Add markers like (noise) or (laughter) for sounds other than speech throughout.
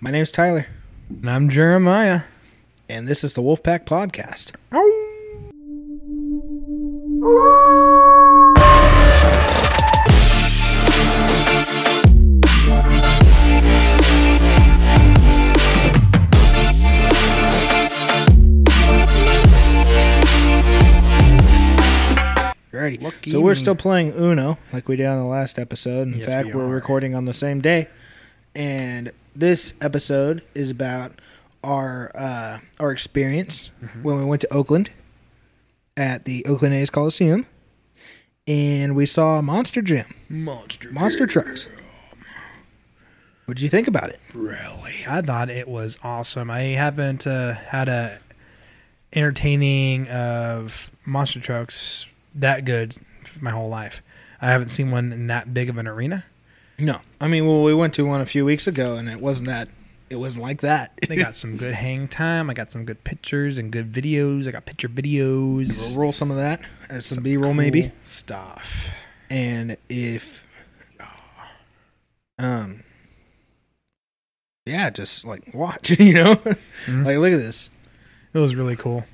My name's Tyler, And I'm Jeremiah. and this is the Wolfpack Podcast. Alrighty. Lucky so we're me. still playing Uno, like we did on the last episode. In Yes, fact, we we are are. recording on the same day, and this episode is about our uh, our experience Mm-hmm. when we went to Oakland at the Oakland A's Coliseum, and we saw Monster Jam, Monster. monster trucks. What did you think about it? Really? I thought it was awesome. I haven't uh, had a entertaining of monster trucks that good my whole life. I haven't seen one in that big of an arena. No, I mean, well, we went to one a few weeks ago, and it wasn't that. It wasn't like that. They got some good hang time. I got some good pictures and good videos. I got picture videos. We'll roll some of that as some, Some B roll, cool maybe. stuff. and if um yeah just like watch (laughs) you know like look at this It was really cool.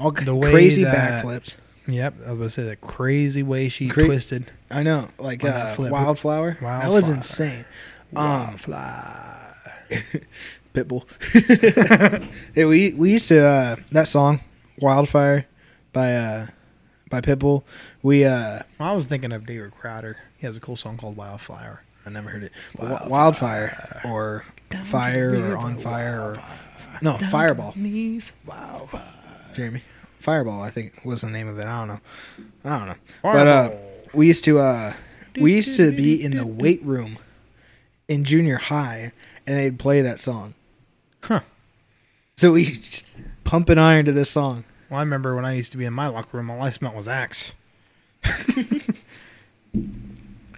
all The crazy backflips Yep, I was going to say the crazy way she Cra- twisted. i know like uh that flip. wildflower that was Wildflower. insane um Fly. (laughs) pitbull (laughs) yeah, we we used to uh that song wildfire by uh by pitbull we uh I was thinking of David Crowder. He has a cool song called Wildflower. i never heard it but Wi- wildfire or fire or on fire or no fireball Knees, wildfire. Jeremy. Fireball, I think was the name of it. I don't know. I don't know. But uh, we used to uh, we used to be in the weight room in junior high, and they'd play that song. Huh. So we just pumping iron to this song. Well, I remember when I used to be in my locker room, all I smelled was Axe. (laughs)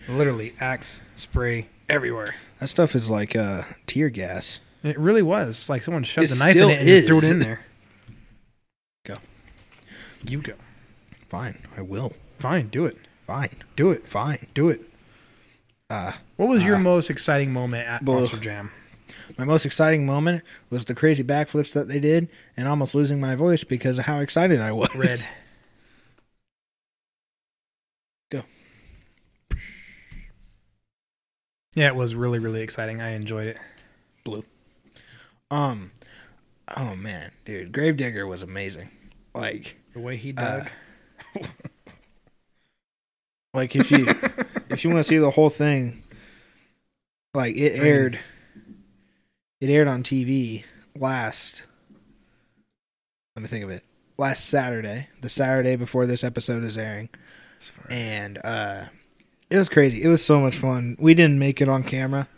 Literally, Axe spray everywhere. That stuff is like uh, tear gas. It really was. It's like someone shoved It a knife in still it and just threw it in there. You go. Fine, I will. Fine, do it. Fine, Do it. fine. Do it. Uh, What was your Ah. most exciting moment at Blah. Monster Jam? my most exciting moment was the crazy backflips that they did, and almost losing my voice because of how excited I was. Red. (laughs) Go. Yeah, it was really, really exciting. I enjoyed it. blue. Um, oh man, dude, Gravedigger was amazing. Like, The way he Uh, (laughs) like if you if you want to see the whole thing, like it aired, it aired on TV last. Let me think of it. Last Saturday, the Saturday before this episode is airing, and uh, it was crazy. It was so much fun. We didn't make it on camera.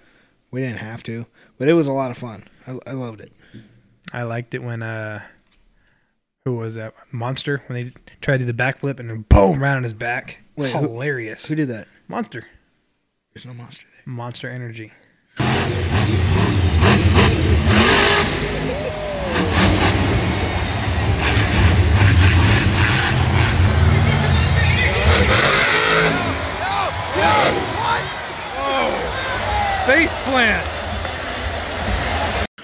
We didn't have to, but it was a lot of fun. I, I loved it. I liked it when uh who was that monster when they tried to do the backflip and then boom right on his back. Wait, who- hilarious. Who did that? monster, There's no monster there. monster energy. Face plant.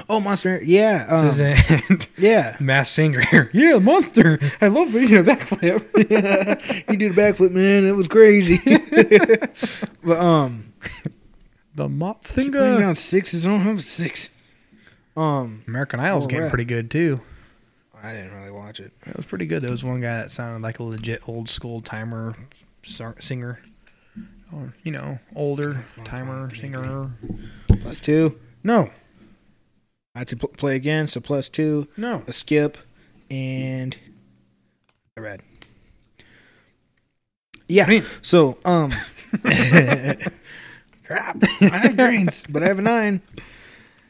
Oh, monster! Yeah, um, This is (laughs) yeah. Masked Singer. (laughs) yeah, monster. I love making a backflip. (laughs) he did a backflip, man. It was crazy. but um, the mop singer. down sixes. I don't have a six. Um, American Idol's Oh, getting pretty good too. I didn't really watch it. It was pretty good. There was one guy that sounded like a legit old school timer singer. Or, you know, older timer singer. Plus two. No, I had to pl- play again, so plus two, no. a skip, and a red. Yeah. I mean- so um, (laughs) crap. (laughs) I have greens, but I have a nine.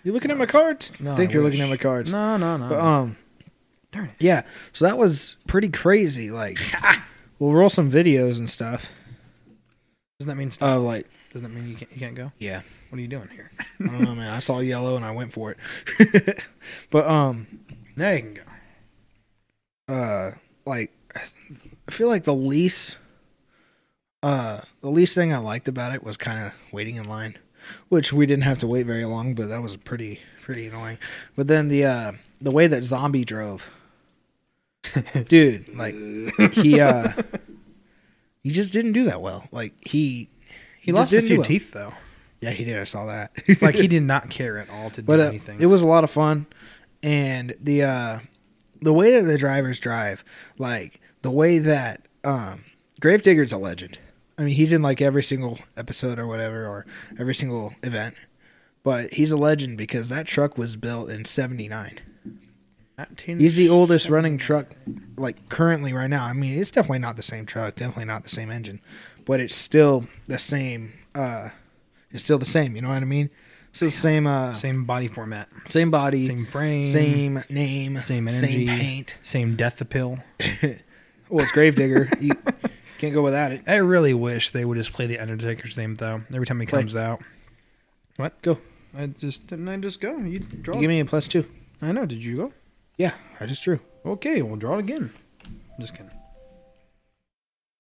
You looking at my cards? No, I think I you're looking at my cards. No, no, no. But um, Darn it. yeah. So that was pretty crazy. Like, (laughs) we'll roll some videos and stuff Doesn't that mean stop? of like, Doesn't that mean you can't, you can't go? yeah. What are you doing here? (laughs) I don't know, man. I saw yellow and I went for it. (laughs) but um, Now you can go. uh, like, I feel like the least, uh, the least thing I liked about it was kind of waiting in line, which we didn't have to wait very long, but that was pretty pretty annoying. But then the uh the way that zombie drove, (laughs) dude, like he uh he just didn't do that well. Like he He just lost a few well. teeth though. Yeah, he did. I saw that. It's like he (laughs) did not care at all to do but uh, anything. it was a lot of fun, and the uh the way that the drivers drive, like the way that um Gravedigger's a legend. I mean, he's in like every single episode or whatever, or every single event. But he's a legend because that truck was built in '79. He's the oldest running truck, like currently right now. I mean, it's definitely not the same truck, definitely not the same engine, but it's still the same. uh It's still the same. You know what I mean? It's the same. uh Same body format, Same body, same frame, same name, same energy, same paint. same death appeal. (laughs) Well, it's Gravedigger. you (laughs) can't go without it. I really wish they would just play the Undertaker's theme though every time he Play. comes out. What? Go. I just didn't. I just go. You draw. You give me a plus two. I know. Did you go? Yeah, I just drew. Okay, we'll draw it again. I'm just kidding.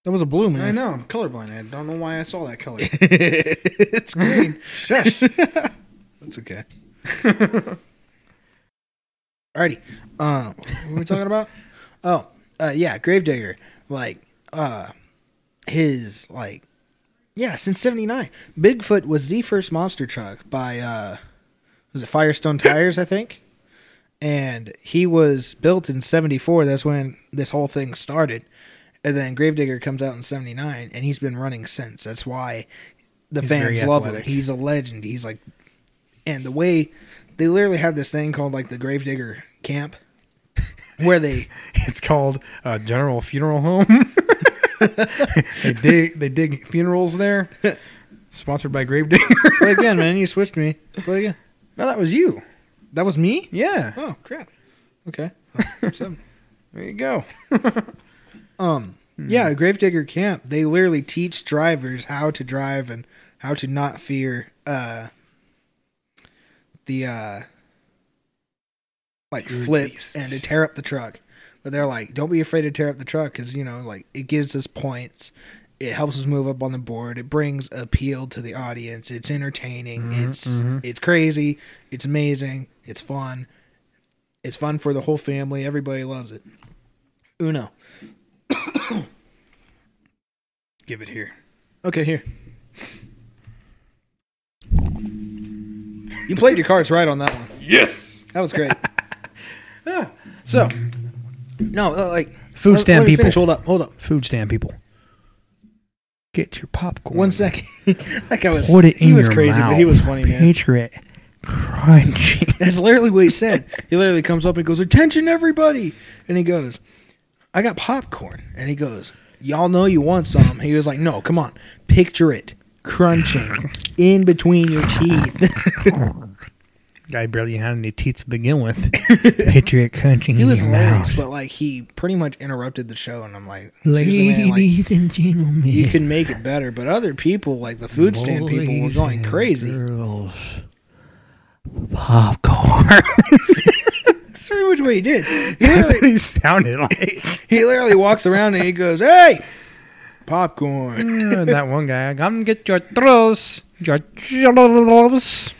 That was a blue man. I know. I'm colorblind. I don't know why I saw that color. (laughs) it's green. Shush. (laughs) That's okay. (laughs) Alrighty. Uh, what were we talking about? Oh, uh, yeah, Gravedigger. Like, uh, his like, yeah, since '79, Bigfoot was the first monster truck by uh, was it Firestone Tires, I think, and he was built in '74. That's when this whole thing started. And then Gravedigger comes out in '79, and he's been running since. That's why the He's fans love him. He's a legend. He's like, and the way they literally have this thing called like the Gravedigger Camp, (laughs) where they It's called uh, General Funeral Home. (laughs) they dig. They dig funerals there. (laughs) Sponsored by Gravedigger. play again, man. You switched me. Play again. no, that was you. That was me. Yeah. Oh crap. Okay. Seven. There you go. Um, yeah, Gravedigger Camp. They literally teach drivers how to drive and how to not fear uh the uh like flips and to tear up the truck. But they're like, don't be afraid to tear up the truck because you know, like it gives us points. It helps us move up on the board. It brings appeal to the audience. It's entertaining. Mhm, it's mhm. it's crazy. It's amazing. It's fun. It's fun for the whole family. Everybody loves it. Uno. (coughs) Give it here. Okay, here. You played your cards right on that one. Yes. That was great. yeah. (laughs) So, No, uh, like food let- stand let people. finish. Hold up, hold up. Food stand people. Get your popcorn. One second. (laughs) that guy was. Put it in he was your crazy, mouth. but he was funny, man. Picture it crunchy. (laughs) That's literally what he said. He literally comes up and goes, "Attention, everybody!" And he goes, "I got popcorn." And he goes, "Y'all know you want some." He was like, "No, come on, picture it crunching (laughs) in between your teeth." (laughs) Guy barely had any teeth to begin with. (laughs) Picture it crunching he in was your hilarious, mouth. but like he pretty much interrupted the show, and I'm like, seriously, man, like, Ladies and gentlemen, you can make it better. But other people, like the food stand people, were going crazy. Girls, popcorn. That's pretty much what he did. (laughs) He That's literally, what he sounded like. (laughs) he literally walks around and he goes, "Hey, popcorn." Uh, (laughs) that one guy, come get your throws, your throws.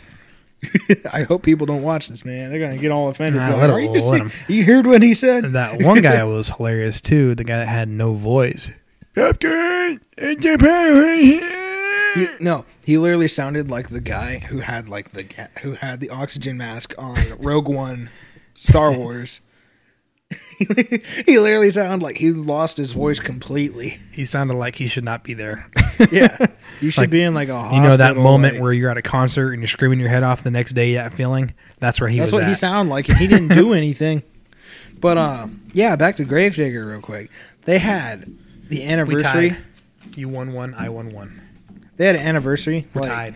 I hope people don't watch this, man. They're gonna get all offended. Nah, like, Are you, see- you heard what he said? That one guy was hilarious too. The guy that had no voice. Popcorn in Japan. He- no, he literally sounded like the guy who had like the who had the oxygen mask on Rogue One, Star Wars. (laughs) he literally sounded like he lost his voice completely. He sounded like he should not be there. Yeah, (laughs) you should Like, be in like a You know that moment like- where you're at a concert and you're screaming your head off the next day. That feeling. That's where he That's what he sounded like, and he didn't do (laughs) anything. But um, yeah, back to Gravedigger real quick. They had the anniversary. You won one. I won one. They had an anniversary. We're like- tied.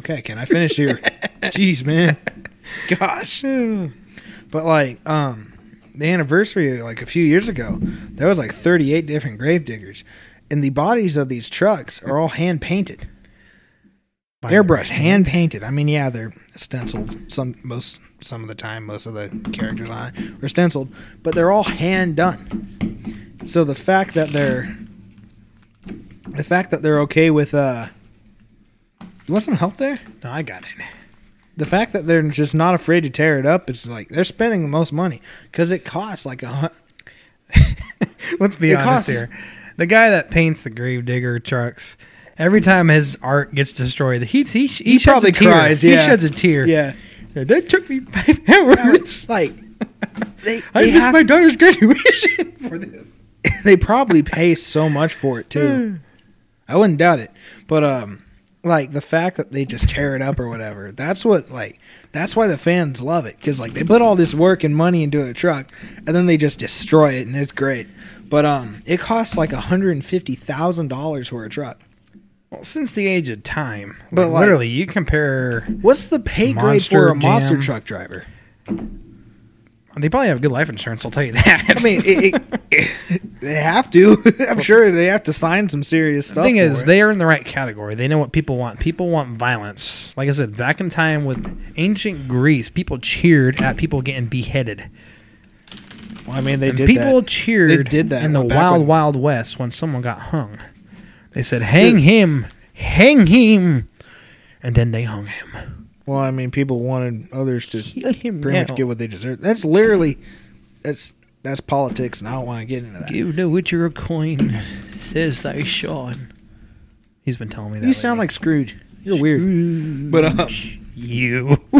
Okay, can I finish here? Jeez, man. Gosh. But like, um, the anniversary like a few years ago, there was like 38 different grave diggers, and the bodies of these trucks are all hand painted, airbrush, hand painted. I mean, yeah, they're stenciled some most some of the time. Most of the characters on it are stenciled, but they're all hand done. So the fact that they're the fact that they're okay with uh, you want some help there? No, I got it. The fact that they're just not afraid to tear it up is like they're spending the most money because it costs like a (laughs) Let's be It honest costs- here. The guy that paints the Gravedigger trucks, every time his art gets destroyed, he he, he, He sheds probably a tear. cries, He yeah. sheds a tear. yeah. That took me five (laughs) hours. like they (laughs) I they, missed have- my daughter's graduation for this. they probably pay so much for it too. (sighs) I wouldn't doubt it, but um, like the fact that they just tear it up or whatever. That's what like that's why the fans love it because like they put all this work and money into a truck and then they just destroy it and it's great. But um, it costs like hundred and fifty thousand dollars for a truck. Well, since the age of time, But, like- literally, you compare. What's the pay grade for Monster a monster Jam. truck driver? They probably have good life insurance. I'll tell you that. I mean, it, it, (laughs) they have to. (laughs) I'm sure they have to sign some serious stuff. the thing is, it. they are in the right category. They know what people want. People want violence. Like I said, back in time with ancient Greece, people cheered at people getting beheaded. Well, I mean, they and did people that. cheered They did that in the wild, when- wild west when someone got hung. They said, "Hang him, hang him," and then they hung him. Well, I mean, people wanted others to pretty now. much get what they deserve. That's literally that's that's politics, and I don't want to get into that. Give the witcher a coin, says thy Sean. He's been telling me that. You sound like Scrooge. You're weird. But uh, you. (laughs)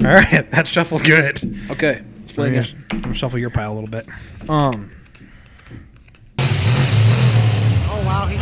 All right, that shuffle's good. okay, let's play I'm again. I'm gonna shuffle your pile a little bit. Um, Oh wow, he's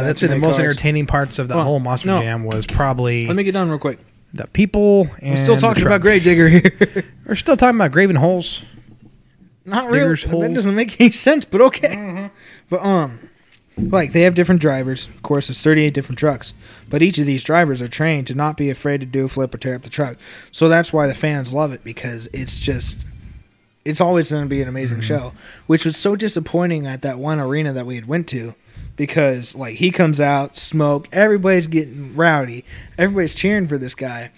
Yeah, that's that's the most cards. entertaining parts of the Well, whole Monster no. Jam was probably let me get done real quick. the people and We're still talking about trucks. Gravedigger here. (laughs) We're still talking about Graven Holes. Not really. Digger's That doesn't make any sense, but okay. But um, like they have different drivers. Of course, there's 38 different trucks, but each of these drivers are trained to not be afraid to do a flip or tear up the truck. So that's why the fans love it because it's just. It's always going to be an amazing show, which was so disappointing at that one arena that we had went to, because like he comes out, smoke, everybody's getting rowdy, everybody's cheering for this guy,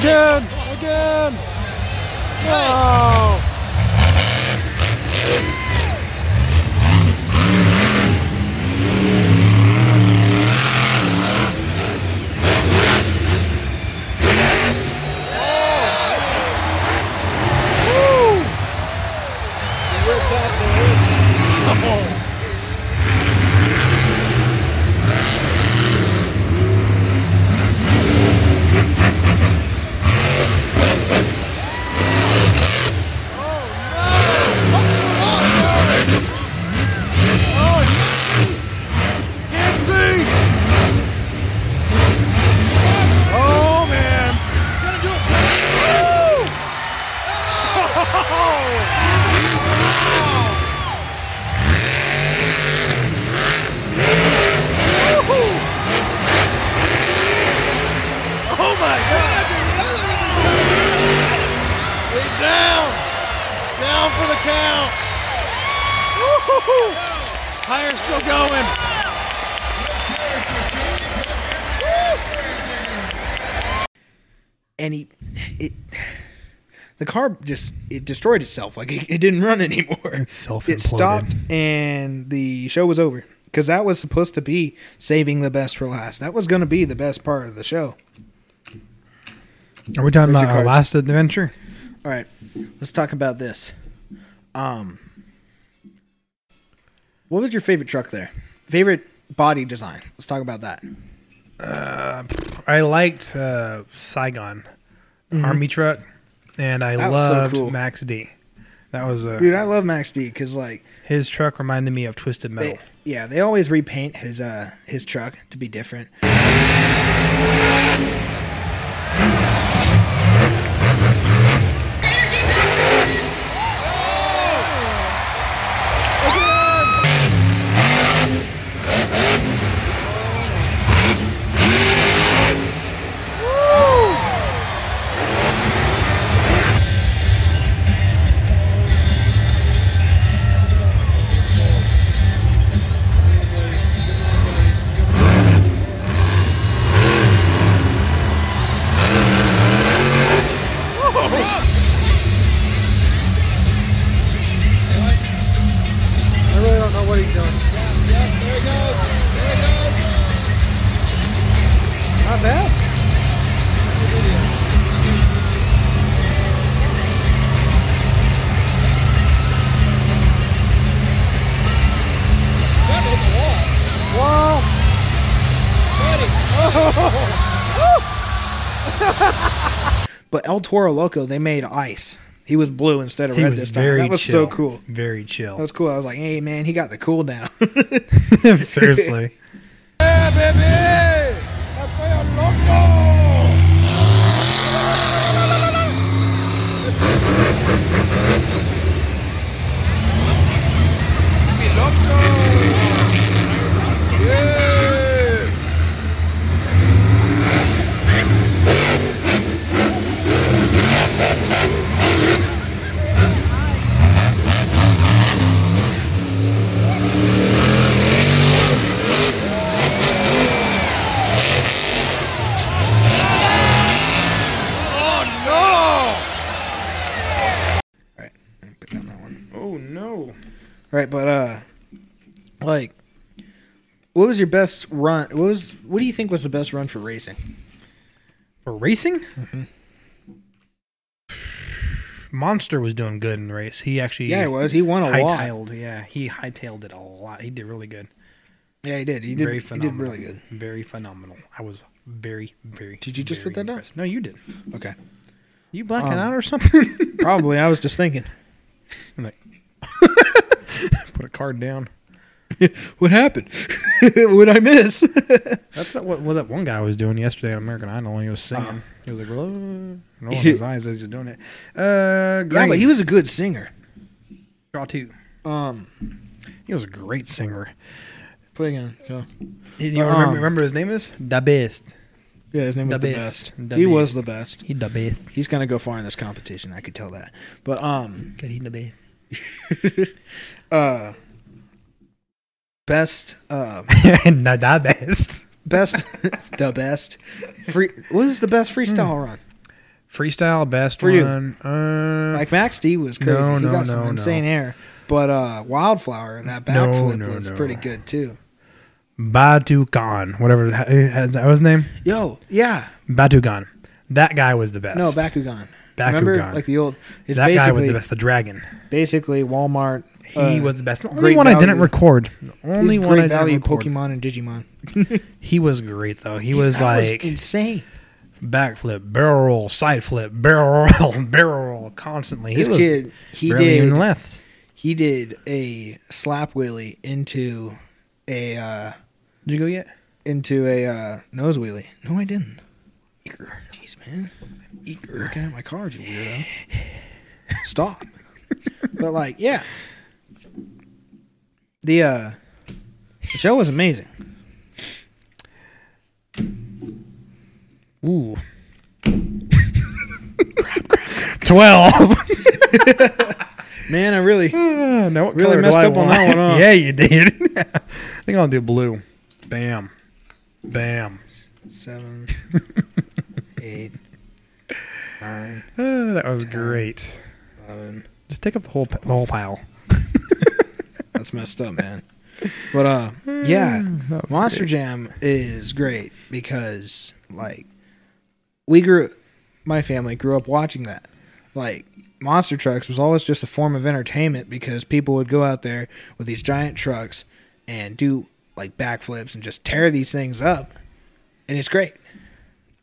Again! Again! Ah! Car just it destroyed itself. Like it, it didn't run (laughs) anymore. It stopped and the show was over. Because that was supposed to be saving the best for last. That was going to be the best part of the show. Are we talking Where's about our last adventure? all right let's talk about this. Um what was your favorite truck there? Favorite body design? Let's talk about that. Uh, I liked uh, Saigon Army truck, and I. That was so loved cool. Max D. That was a dude i love max d because like his truck reminded me of Twisted Metal. they, yeah they always repaint his uh his truck to be different But El Toro Loco, they made ice. He was blue instead of He red this time. That was chill. so cool. Very chill. That was cool. I was like, hey man, he got the cool down. (laughs) Seriously. Yeah, baby. Estoy loco. Mi loco. Yes. Oh right, put down that one. oh no. Right, but uh, like, what was your best run? What was? What do you think was the best run for racing? For racing? Mm-hmm. Monster was doing good in the race. He actually Yeah, he was. He won a lot. Yeah, he hightailed it a lot. He did really good. Yeah, he did. He did. very He phenomenal. did really good. Very phenomenal. I was very, very. Did you just put that down? No, you did. Okay, You blacking Um, out or something? probably. I was just thinking. (laughs) I'm like, (laughs) (laughs) put a card down. (laughs) What happened? (laughs) what I miss? That's not what, what that one guy was doing yesterday on American Idol he was singing. Uh-huh. He was like, rolling his eyes as he's doing it. Uh, yeah, but he was a good singer. draw two. Um, He was a great singer. play again. Go. You Um, remember, remember his name is the best. Yeah, his name was The the best. best. The he was the best. He the best. He's gonna go far in this competition. I could tell that. But um, He the best. Uh, best, uh, (laughs) Not the best. best, the best. Free. What was the best freestyle run? Freestyle best For you. one. Uh, Like Max D was crazy. No, he no, got some no, no. insane air. But uh, Wildflower, that No, backflip no, was no. pretty good too. Batu Khan, whatever. Is that was his name? Yo, yeah. Batu Khan. That guy was the best. No, Bakugan. Bakugan. Remember, like the old. It's that guy was basically the best. The dragon. basically Walmart. He uh, was the best. The only one I didn't record. The only one great I value record. Pokemon and Digimon. (laughs) He was great though. He was That like insane. backflip, barrel roll, side flip, (laughs) barrel roll, barrel roll constantly. This he was kid, he did even left. he did a slap wheelie into a uh, Did you go yet? into a uh, nose wheelie. No, I didn't. Eager. Jeez, man. Eager. Looking at my card, you weirdo. Stop. (laughs) but like, yeah. The uh the show was amazing. Ooh. Twelve. (laughs) Man, I really (sighs) now what Really color do messed I up on want? that one, huh? (laughs) yeah, you did. (laughs) I think I'll do blue. Bam. Bam. seven, eight, nine, Ah, that was great. eleven. Just take up the whole the whole pile. That's messed up, man. But uh, yeah, (laughs) Monster great. Jam is great because like we grew, my family grew up watching that. Like monster trucks was always just a form of entertainment because people would go out there with these giant trucks and do like backflips and just tear these things up, and it's great.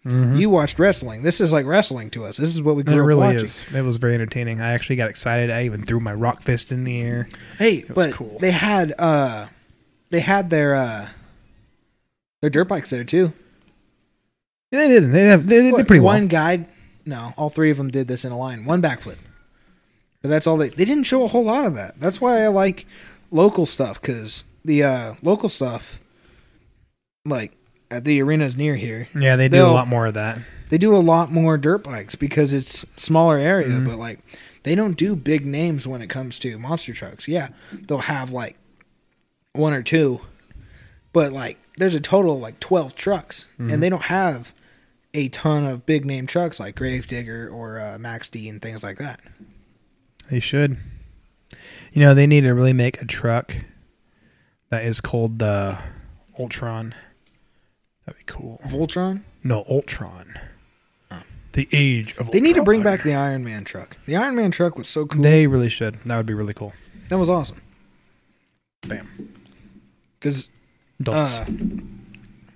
Mhm. You watched wrestling. This is like wrestling to us. This is what we It grew up really watching. is. It was very entertaining. I actually got excited. I even threw my rock fist in the air. Hey, but cool. they had uh they had their uh their dirt bikes there too. Yeah, they did. They have, they, What, did pretty well. One guy, no, all three of them did this in a line. One backflip. But that's all they they didn't show a whole lot of that. That's why I like local stuff cuz the uh local stuff like at the arenas near here, Yeah, they do a lot more of that. they do a lot more dirt bikes because it's smaller area, Mhm. but like they don't do big names when it comes to monster trucks. Yeah, they'll have like one or two, but like there's a total of like 12 trucks Mhm. and they don't have a ton of big name trucks like Gravedigger or uh, Max D and things like that. They should. You know, they need to really make a truck that is called the Ultron. That'd be cool. Voltron? No, Ultron. Oh. The age of They need to bring back the Iron Man truck. The Iron Man truck was so cool. They really should. That would be really cool. that was awesome. Bam. Cuz Dos. uh,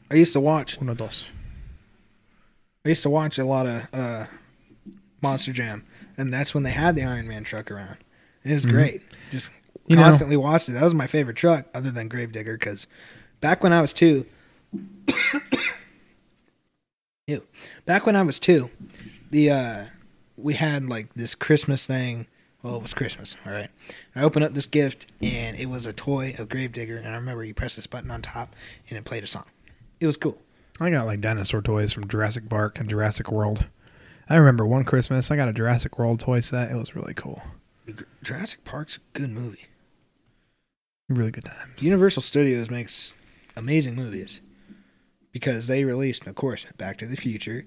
I used to watch Uno, dos. I used to watch a lot of uh, Monster Jam, and that's when they had the Iron Man truck around. And it was Mhm. great. Just You know- constantly watched it. That was my favorite truck, other than Gravedigger, because back when I was two, (coughs) ew, back when I was two, the uh, we had like this Christmas thing. Well, it was Christmas, all right. I opened up this gift, and it was a toy of Gravedigger, and I remember you press this button on top, and it played a song. It was cool. I got like dinosaur toys from Jurassic Park and Jurassic World. I remember one Christmas I got a Jurassic World toy set. It was really cool. Jurassic Park's a good movie. Really good times. Universal Studios makes amazing movies because they released, of course, Back to the Future,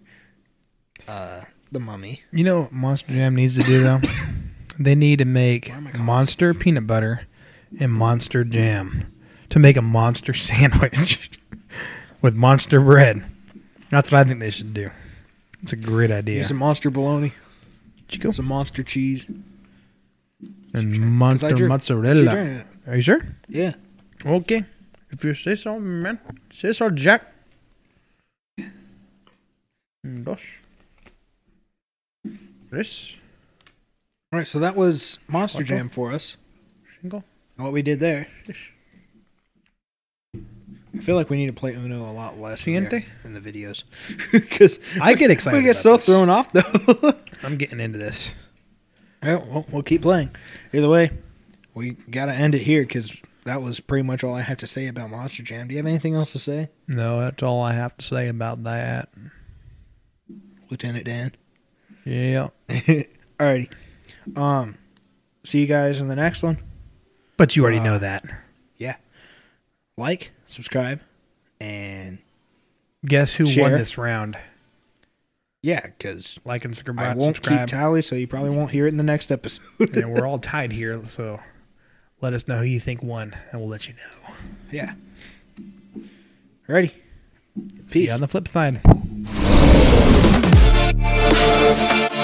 uh, The Mummy. You know what Monster Jam needs to do though? (laughs) they need to make Monster peanut butter and Monster jam to make a monster (laughs) sandwich with monster bread. That's what I think they should do. It's a great idea. Use some monster bologna, Chico some monster cheese. and monster drew- mozzarella. Are you sure? Yeah. Okay. If you say so, man. Say so, Jack. Dos. Tres. All right, so that was Monster. Jam for us. And What we did there. I feel like we need to play Uno a lot less in, the, in the videos (laughs) because I get excited. we get so this. thrown off though. (laughs) I'm getting into this. All right, well, we'll keep playing. Either way, we got to end it here because that was pretty much all I have to say about Monster Jam. Do you have anything else to say, No, that's all I have to say about that. Lieutenant Dan? Yeah. (laughs) Alrighty. Um, see you guys in the next one. But you already know that. Yeah. Like, subscribe, and Guess who share. won this round? yeah, because Like and subscribe. I won't subscribe. keep tally, so you probably won't hear it in the next episode. and we're all (laughs) tied here, so let us know who you think won, and we'll let you know. yeah. Alrighty. See you Peace. on the flip side. Música